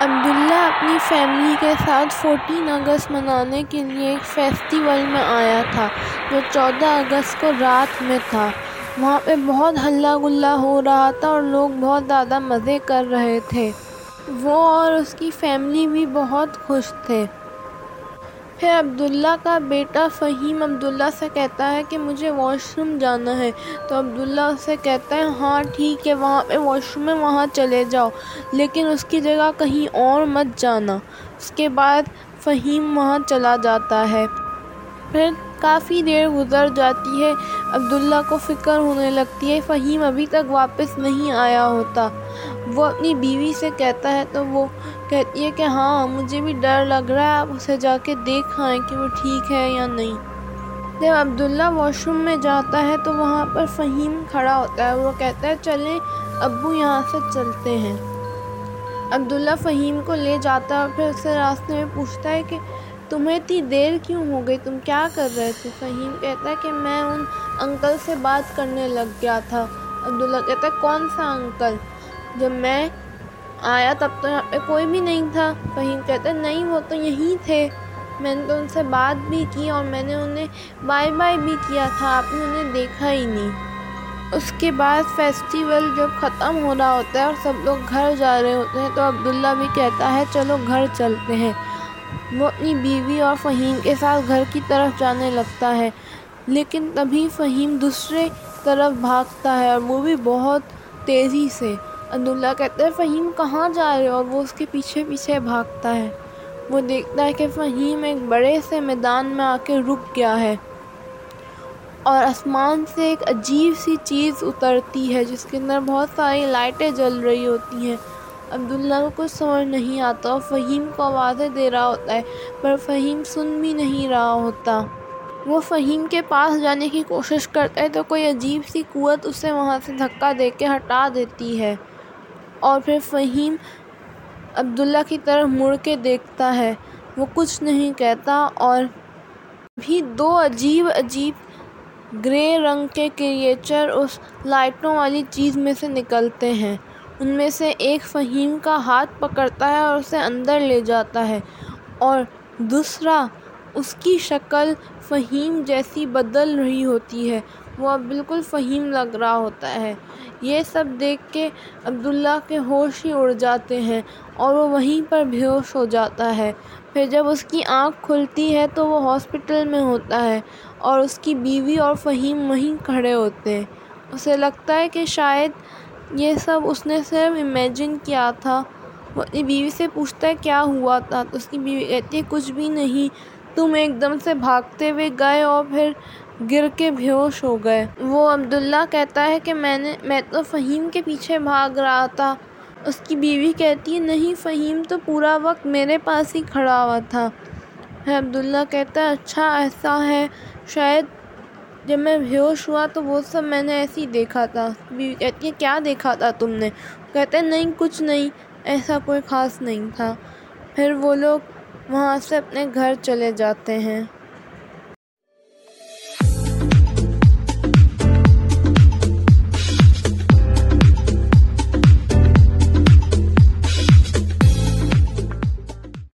عبداللہ اپنی فیملی کے ساتھ فورٹین اگست منانے کے لیے ایک فیسٹیول میں آیا تھا، جو چودہ اگست کو رات میں تھا۔ وہاں پہ بہت ہلا گلا ہو رہا تھا اور لوگ بہت زیادہ مزے کر رہے تھے۔ وہ اور اس کی فیملی بھی بہت خوش تھے۔ پھر عبداللہ کا بیٹا فہیم عبداللہ سے کہتا ہے کہ مجھے واش روم جانا ہے۔ تو عبداللہ اس سے کہتا ہے ہاں ٹھیک ہے، وہاں پہ واش روم ہے، وہاں چلے جاؤ۔ لیکن اس کی جگہ کہیں اور مت جانا۔ اس کے بعد فہیم وہاں چلا جاتا ہے۔ پھر کافی دیر گزر جاتی ہے۔ عبداللہ کو فکر ہونے لگتی ہے، فہیم ابھی تک واپس نہیں آیا ہوتا۔ وہ اپنی بیوی سے کہتا ہے تو وہ کہتی ہے کہ ہاں مجھے بھی ڈر لگ رہا ہے، آپ اسے جا کے دیکھ آئیں کہ وہ ٹھیک ہے یا نہیں۔ جب عبداللہ واش روم میں جاتا ہے تو وہاں پر فہیم کھڑا ہوتا ہے۔ وہ کہتا ہے، چلیں، ابو یہاں سے چلتے ہیں۔ عبداللہ فہیم کو لے جاتا ہے اور پھر اسے راستے میں پوچھتا ہے کہ تمہیں اتنی دیر کیوں ہو گئی؟ تم کیا کر رہے تھے؟ فہیم کہتا ہے کہ میں ان انکل سے بات کرنے لگ گیا تھا۔ عبداللہ کہتا ہے کون سا انکل؟ جب میں آیا تب تو یہاں پہ کوئی بھی نہیں تھا۔ فہیم کہتا ہے نہیں، وہ تو یہیں تھے۔ میں نے تو ان سے بات بھی کی اور میں نے انہیں بائی بائی بھی کیا تھا، آپ نے انہیں دیکھا ہی نہیں۔ اس کے بعد فیسٹیول جب ختم ہو رہا ہوتا ہے اور سب لوگ گھر جا رہے ہوتے ہیں تو عبداللہ بھی کہتا ہے، چلو گھر چلتے ہیں۔ وہ اپنی بیوی اور فہیم کے ساتھ گھر کی طرف جانے لگتا ہے، لیکن تبھی فہیم دوسرے طرف بھاگتا ہے اور وہ بھی بہت تیزی سے۔ عبداللہ کہتا ہے، فہیم، کہاں جا رہے ہو اور وہ اس کے پیچھے پیچھے بھاگتا ہے۔ وہ دیکھتا ہے کہ فہیم ایک بڑے سے میدان میں آ کے رک گیا ہے اور آسمان سے ایک عجیب سی چیز اترتی ہے، جس کے اندر بہت ساری لائٹیں جل رہی ہوتی ہیں۔ عبداللہ کو کچھ سمجھ نہیں آتا اور فہیم کو آوازیں دے رہا ہوتا ہے، پر فہیم سن بھی نہیں رہا ہوتا۔ وہ فہیم کے پاس جانے کی کوشش کرتا ہے تو کوئی عجیب سی قوت اسے وہاں سے دھکا دے کے ہٹا دیتی ہے۔ اور پھر فہیم عبداللہ کی طرف مڑ کے دیکھتا ہے۔ وہ کچھ نہیں کہتا اور بھی دو عجیب عجیب گرے رنگ کے کریئچر اس لائٹوں والی چیز میں سے نکلتے ہیں۔ ان میں سے ایک فہیم کا ہاتھ پکڑتا ہے اور اسے اندر لے جاتا ہے، اور دوسرا، اس کی شکل فہیم جیسی بدل رہی ہوتی ہے۔ وہ اب بالکل فہیم لگ رہا ہوتا ہے۔ یہ سب دیکھ کے عبداللہ کے ہوش ہی اڑ جاتے ہیں اور وہ وہیں پر بے ہوش ہو جاتا ہے۔ پھر جب اس کی آنکھ کھلتی ہے تو وہ ہاسپٹل میں ہوتا ہے اور اس کی بیوی اور فہیم وہیں کھڑے ہوتے ہیں۔ اسے لگتا ہے کہ شاید یہ سب اس نے صرف امیجن کیا تھا۔ وہ اپنی بیوی سے پوچھتا ہے کیا ہوا تھا۔ تو اس کی بیوی کہتی ہے، کچھ بھی نہیں۔ تم ایک دم سے بھاگتے ہوئے گئے اور پھر گر کے بے ہوش ہو گئے۔ وہ عبداللہ کہتا ہے کہ میں نے میں تو فہیم کے پیچھے بھاگ رہا تھا۔ اس کی بیوی کہتی ہے، نہیں فہیم، تو پورا وقت میرے پاس ہی کھڑا ہوا تھا۔ عبداللہ کہتا ہے اچھا ایسا ہے۔ شاید جب میں بیہوش ہوا تو وہ سب میں نے ایسے ہی دیکھا تھا۔ بیوی کہتی ہے کیا دیکھا تھا تم نے؟ کہتے نہیں، کچھ نہیں، ایسا کوئی خاص نہیں تھا۔ پھر وہ لوگ وہاں سے اپنے گھر چلے جاتے ہیں۔